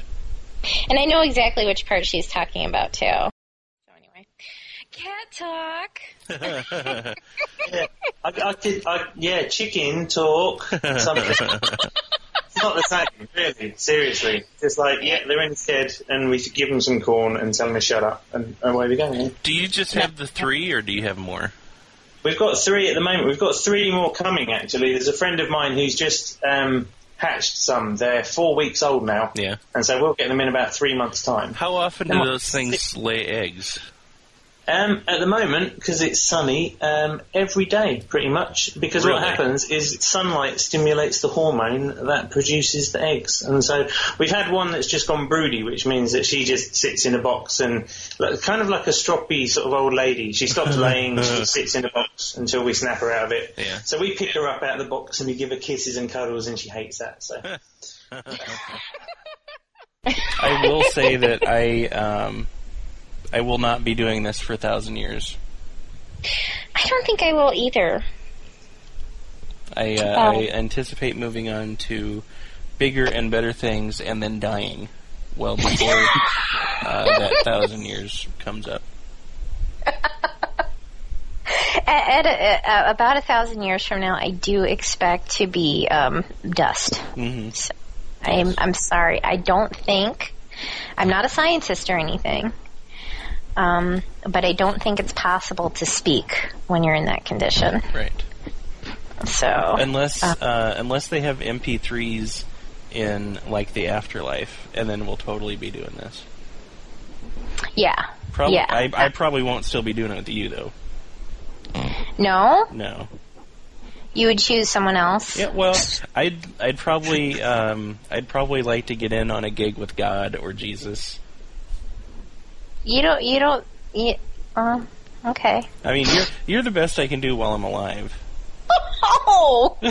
And I know exactly which part she's talking about too. So anyway, cat talk.
Yeah, I, I could, I, yeah, chicken talk. Something. it's not the same, really. Seriously, just like yeah, they're in scared, and we should give them some corn and tell them to shut up, and away we go.
Do you just have the three, or do you have more?
We've got three at the moment. We've got three more coming. Actually, there's a friend of mine who's just um, hatched some. They're four weeks old now,
Yeah.
and so we'll get them in about three months' time.
How often do those things lay eggs?
Um, at the moment, because it's sunny, um, every day pretty much. Because what happens is sunlight stimulates the hormone that produces the eggs, and so we've had one that's just gone broody, which means that she just sits in a box and like, kind of like a stroppy sort of old lady. She stops laying, she sits in a box until we snap her out of it.
Yeah.
So we pick her up out of the box and we give her kisses and cuddles, and she hates that. So
I will say that I um, I will not be doing this for a thousand years.
I don't think I will either.
I, uh,
Oh.
I anticipate moving on to bigger and better things, and then dying well before uh, that thousand years comes up.
At, at a, a, about a thousand years from now, I do expect to be um, dust.
hmm
I'm I'm sorry. I don't think I'm not a scientist or anything. Um, but I don't think it's possible to speak when you're in that condition.
Right.
So
Unless
uh,
uh, unless they have MP3s in like the afterlife, and then we'll totally be doing this.
yeah,
Prob-
yeah.
I, I probably won't still be doing it with you though.
no,
No.
you would choose someone else.
Yeah. Well, I'd I'd probably um, I'd probably like to get in on a gig with God or Jesus.
You don't. You don't. You, uh, okay.
I mean, you're you're the best I can do while I'm alive.
Oh.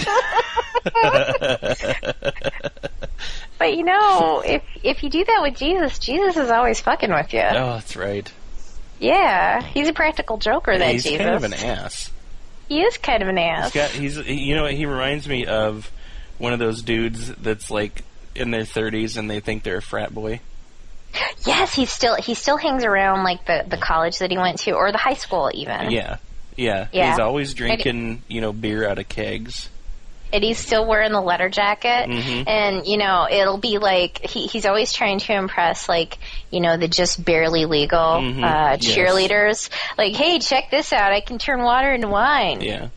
but you know, if if you do that with Jesus, Jesus is always fucking with you.
Oh, that's right.
Yeah, he's a practical joker.
Yeah,
that
he's
Jesus.
kind of an ass.
He is kind of an ass.
He's got he's you know he reminds me of one of those dudes that's like in their 30s and they think they're a frat boy.
Yes, he's still he still hangs around like the the college that he went to or the high school even.
Yeah. Yeah.
Yeah.
He's always drinking, you know, beer out of kegs.
And he's still wearing the letter jacket.
Mhm.
And you know, it'll be like he he's always trying to impress like, you know, the just barely legal
Mhm.
uh
Yes.
cheerleaders. Like, "Hey, check this out. I can turn water into wine."
Yeah.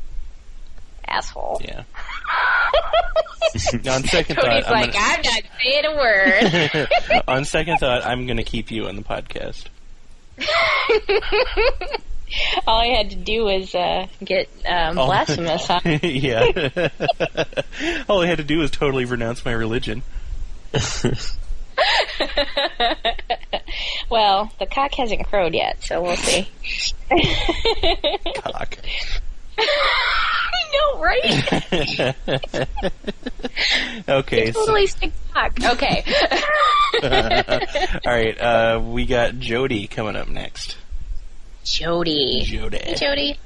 Asshole.
Yeah. on second
Cody's
thought, I'm
like, "I'm not saying a word."
gonna, on second thought, I'm going to keep you on the podcast.
All I had to do was uh, get um, blasphemous. Huh?
yeah. All I had to do was totally renounce my religion.
well, the cock hasn't crowed yet, so we'll see.
Cock.
I know, right?
okay. so-
totally stick cock. Okay.
all right. Uh, we got Jody coming up next.
Jody.
Jody.
Hey, Jody.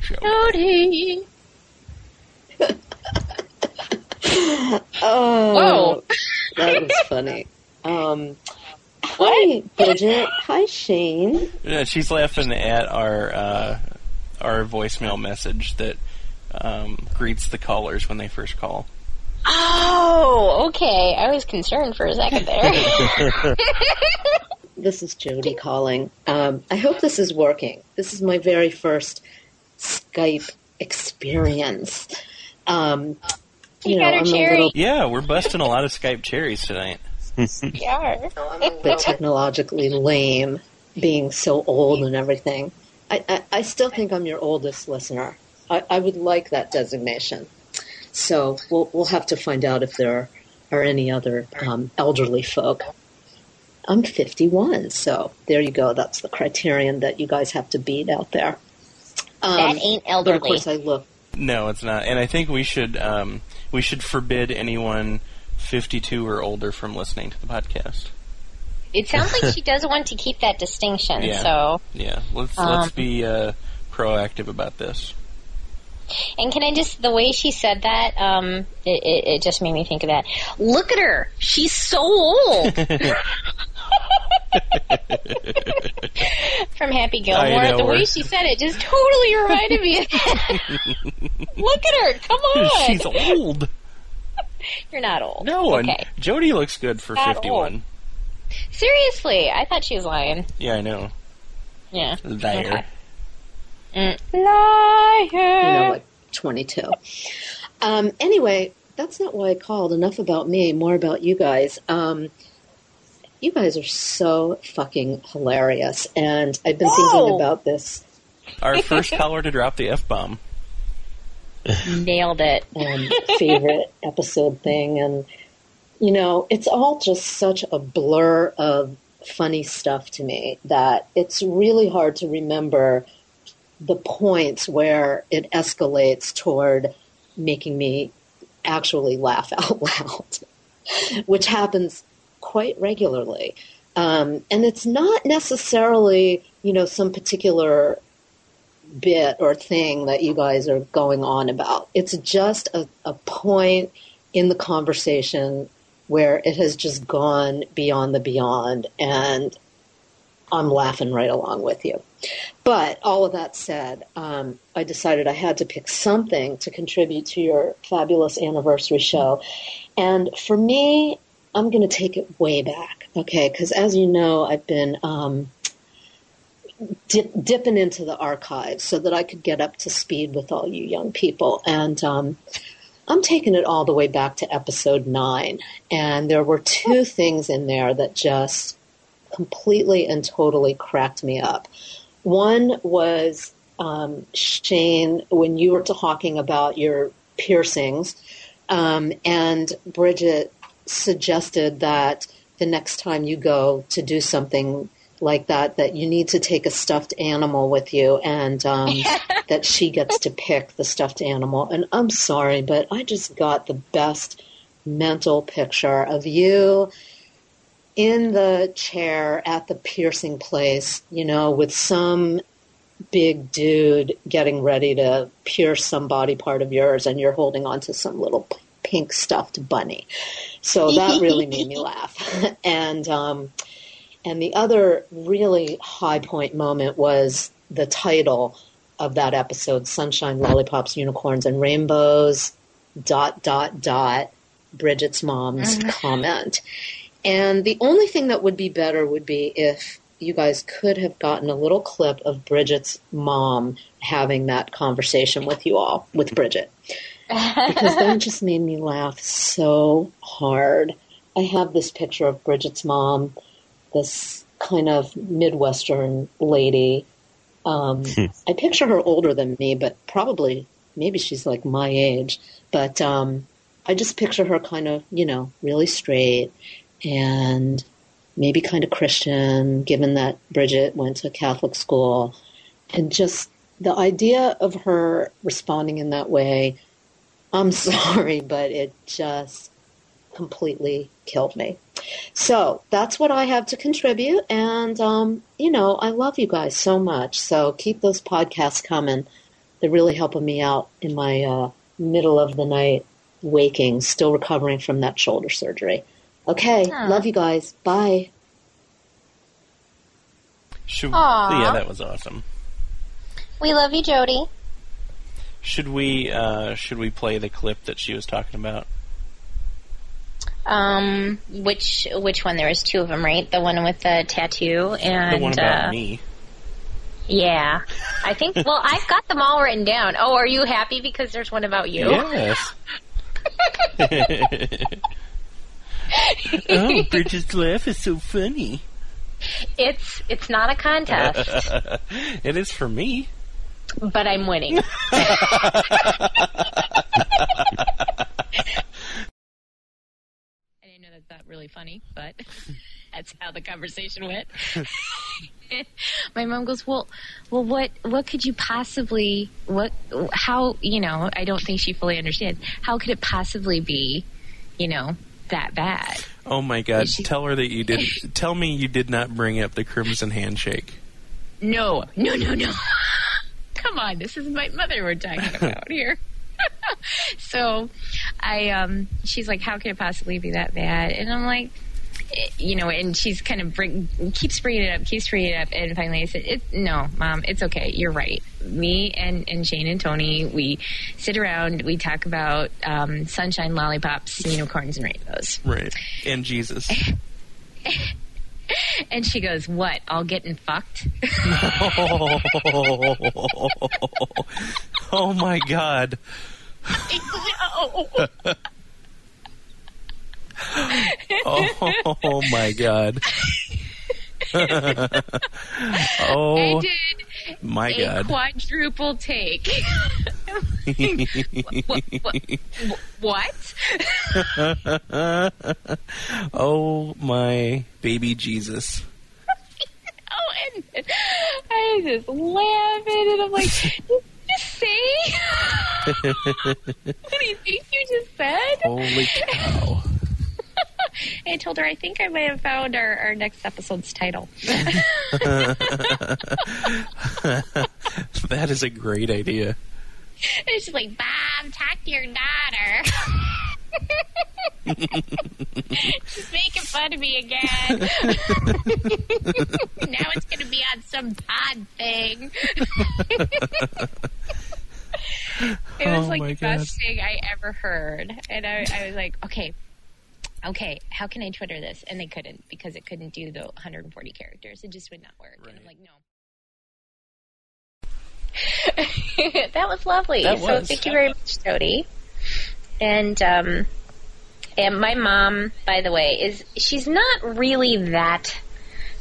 Jody.
Jody.
Oh,
Whoa.
that was funny. Um, hi, Bridget. Hi, Shane.
Yeah, she's laughing at our uh, our voicemail message that um, greets the callers when they first call.
Oh, okay. I was concerned for a second there.
This is Jody calling. Um, I hope this is working. This is my very first Skype experience. Um, you know,
got
I'm a
cherry.
little
Yeah, we're busting a lot of Skype cherries tonight.
yeah.
bit technologically lame, being so old and everything. I, I, I still think I'm your oldest listener. I, I would like that designation. So we'll we'll have to find out if there are any other um, elderly folk. I'm 51, so there you go. That's the criterion that you guys have to beat out there. Um,
That ain't
But of course, I look.
No, it's not. And I think we should um, we should forbid anyone 52 or older from listening to the podcast.
It sounds like she does want to keep that distinction,
Yeah.
so.
Yeah, let's
Um,
let's be uh, proactive about this.
And can I just, the way she said that, um, it, it, it just made me think of that. Look at her. She's so old. From Happy Gilmore. The way she said it just totally reminded me of that. Look at her. Come on.
She's old.
You're not old.
No,
Okay.
and Jody looks good for
Not
51.
Seriously, I thought she was lying.
Yeah, I know.
Yeah.
Liar.
Mm. Liar.
you know, like 22. Um, anyway, that's not why I called. Enough about me, more about you guys. Um, you guys are so fucking hilarious, and I've been
Whoa.
thinking about this
Our first caller to drop the F bomb.
Nailed it.
um, favorite episode thing, and you know, it's all just such a blur of funny stuff to me that it's really hard to remember the points where it escalates toward making me actually laugh out loud, which happens quite regularly. Um, and it's not necessarily, you know, some particular bit or thing that you guys are going on about. It's just a, a point in the conversation where it has just gone beyond the beyond, and I'm laughing right along with you. But all of that said, um, I decided I had to pick something to contribute to your fabulous anniversary show. And for me, I'm going to take it way back, okay? Because as you know, I've been um, dip, dipping into the archives so that I could get up to speed with all you young people. And um, I'm taking it all the way back to episode nine. And there were two things in there that just completely and totally cracked me up. One was um, Shane, when you were talking about your piercings, um, and Bridget suggested that the next time you go to do something like that, that you need to take a stuffed animal with you, and um, that she gets to pick the stuffed animal. And I'm sorry, but I just got the best mental picture of you in the chair at the piercing place, you know, with some big dude getting ready to pierce some body part of yours and you're holding on to some little pink stuffed bunny. So that really made me laugh. and um and the other really high point moment was the title of that episode, Sunshine, Lollipops, Unicorns and Rainbows dot dot dot Bridget's mom's mm-hmm. comment. And the only thing that would be better would be if you guys could have gotten a little clip of Bridget's mom having that conversation with you all, with Bridget. Because that just made me laugh so hard. I have this picture of Bridget's mom, this kind of Midwestern lady. Um, I picture her older than me, but probably maybe she's like my age. But um, I just picture her kind of, you know, really straight and maybe kind of Christian, given that Bridget went to Catholic school. And just the idea of her responding in that way, I'm sorry, but it just completely killed me. So that's what I have to contribute. And, um, you know, I love you guys so much. So keep those podcasts coming. They're really helping me out in my uh, middle of the night waking, still recovering from that shoulder surgery. Okay,
Aw.
love you guys. Bye.
Should,
Aw.
yeah, that was awesome.
We love you, Jody.
Should we uh, should we play the clip that she was talking about?
Um, which which one? There was two of them, right? The one with the tattoo and
the one about
uh,
me.
Yeah, I think. Well, I've got them all written down. Oh, are you happy because there's one about you?
Yes. oh, Bridget's laugh is so funny.
It's it's not a contest,
it is for me.
but I'm winning. I know that's not really funny, but that's how the conversation went. My mom goes, "Well, well, what, what could you possibly, what, how, you know? I don't think she fully understands. How could it possibly be, you know, that bad?"
Oh my God!
She-
Tell her that you did. tell me you did not bring up the crimson handshake.
No, no, no, no. Come on, this is my mother we're talking about here. so, I um, she's like, "How could it possibly be that bad?" And I'm like, eh, you know, and she's kind of bring keeps bringing it up, keeps bringing it up, and finally I said, it, "No, mom, it's okay. You're right. Me and and Shane and Tony, we sit around, we talk about um, sunshine, lollipops, unicorns, and rainbows."
Right. And Jesus.
And she goes, "What? All getting fucked?"
oh my God. Oh oh my God. Oh
did
my
a
God.
quadruple take. what? what, what?
oh my baby Jesus.
Oh, and I was just laughing, and I'm like, "Did you just say? what do you think you just said?"
Holy cow.
I told her I think I might have found our, our next episode's title.
that is a great idea.
And she's like, Bob, talk to your daughter. She's making fun of me again. now it's going to be on some pod thing. it was
Oh
like the
God.
best thing I ever heard. And I, I was like, okay, okay, how can I Twitter this? And they couldn't because it couldn't do the 140 characters. It just would not work. And I'm like, no. that was lovely.
That
So thank you very much, Jody. And um, and my mom, by the way, is she's not really that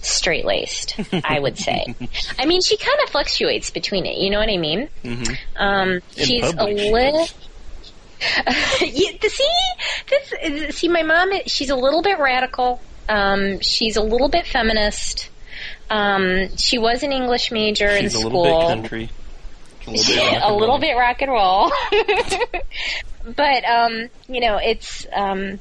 straight laced. I would say. I mean, she kind of fluctuates between it. You know what I mean?
Mhm.
Um, she's
public,
a little. see, this see my mom. She's a little bit radical. Um, she's a little bit feminist. Um, she was an English major in
She's a
school.
little bit country. A little bit, rock
a
and
little
roll.
bit rock and roll. but um, you know, it's um,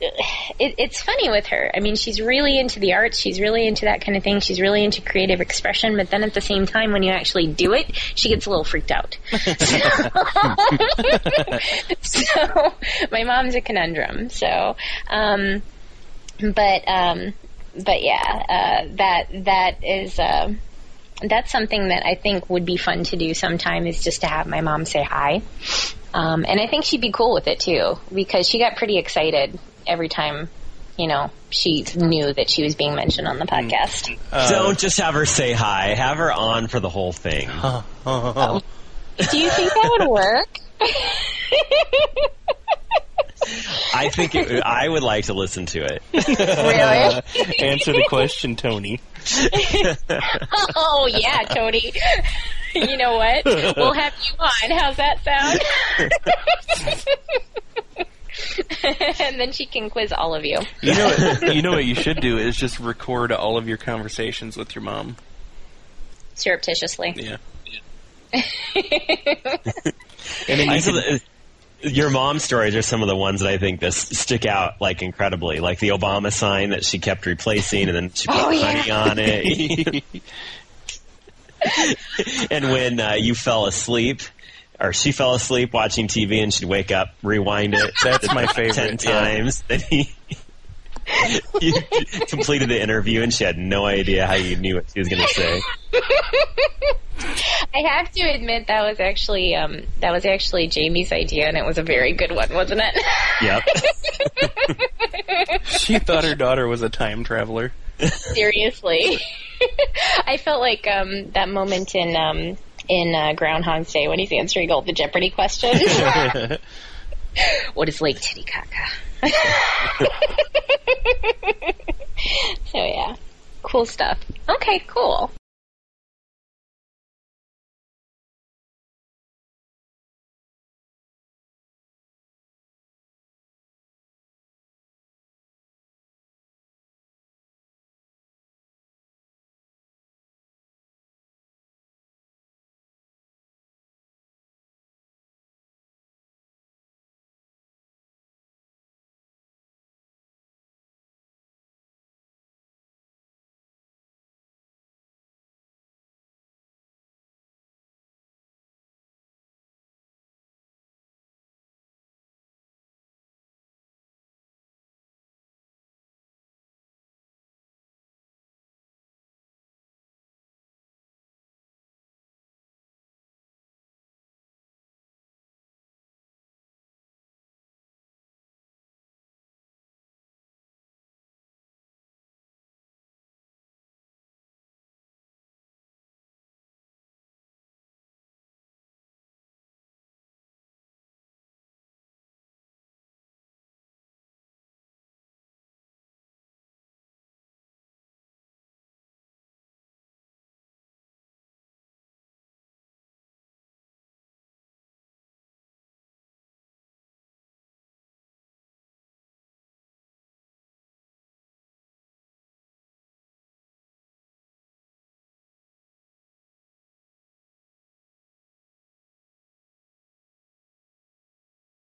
it, it's funny with her. I mean, she's really into the arts. She's really into that kind of thing. She's really into creative expression. But then at the same time, when you actually do it, she gets a little freaked out. so my mom's a conundrum. So, um, but um, but yeah, uh, that that is. Uh, that's something that I think would be fun to do sometime is just to have my mom say hi. Um, and I think she'd be cool with it too because she got pretty excited every time, you know, she knew that she was being mentioned on the podcast.
Uh,
Don't just have her say hi. Have her on for the whole thing.
Do you think that would work?
I think it, I would like to listen to it.
Really?
Answer the question, Tony.
oh yeah, Tony. you know what? We'll have you on. How's that sound? and then she can quiz all of you.
You know, what, you know what you should do is just record all of your conversations with your mom.
Surreptitiously.
Yeah.
And then you can, your mom stories are some of the ones that I think that stick out like incredibly, like the Obama sign that she kept replacing, and then she put
Oh, yeah.
honey on it. and when uh, you fell asleep, or she fell asleep watching TV, and she'd wake up, rewind it.
That's my
ten
favorite, yeah.
times. Then he. you completed the interview and she had no idea how you knew what she was going to say.
I have to admit that was actually um, that was actually Jamie's idea, and it was a very good one, wasn't it?
Yep.
She thought her daughter was a time traveler.
Seriously, I felt like um, that moment in um, in uh, Groundhog's Day when he's answering all the Jeopardy questions. What is Lake Titicaca? so yeah, cool stuff. Okay, cool.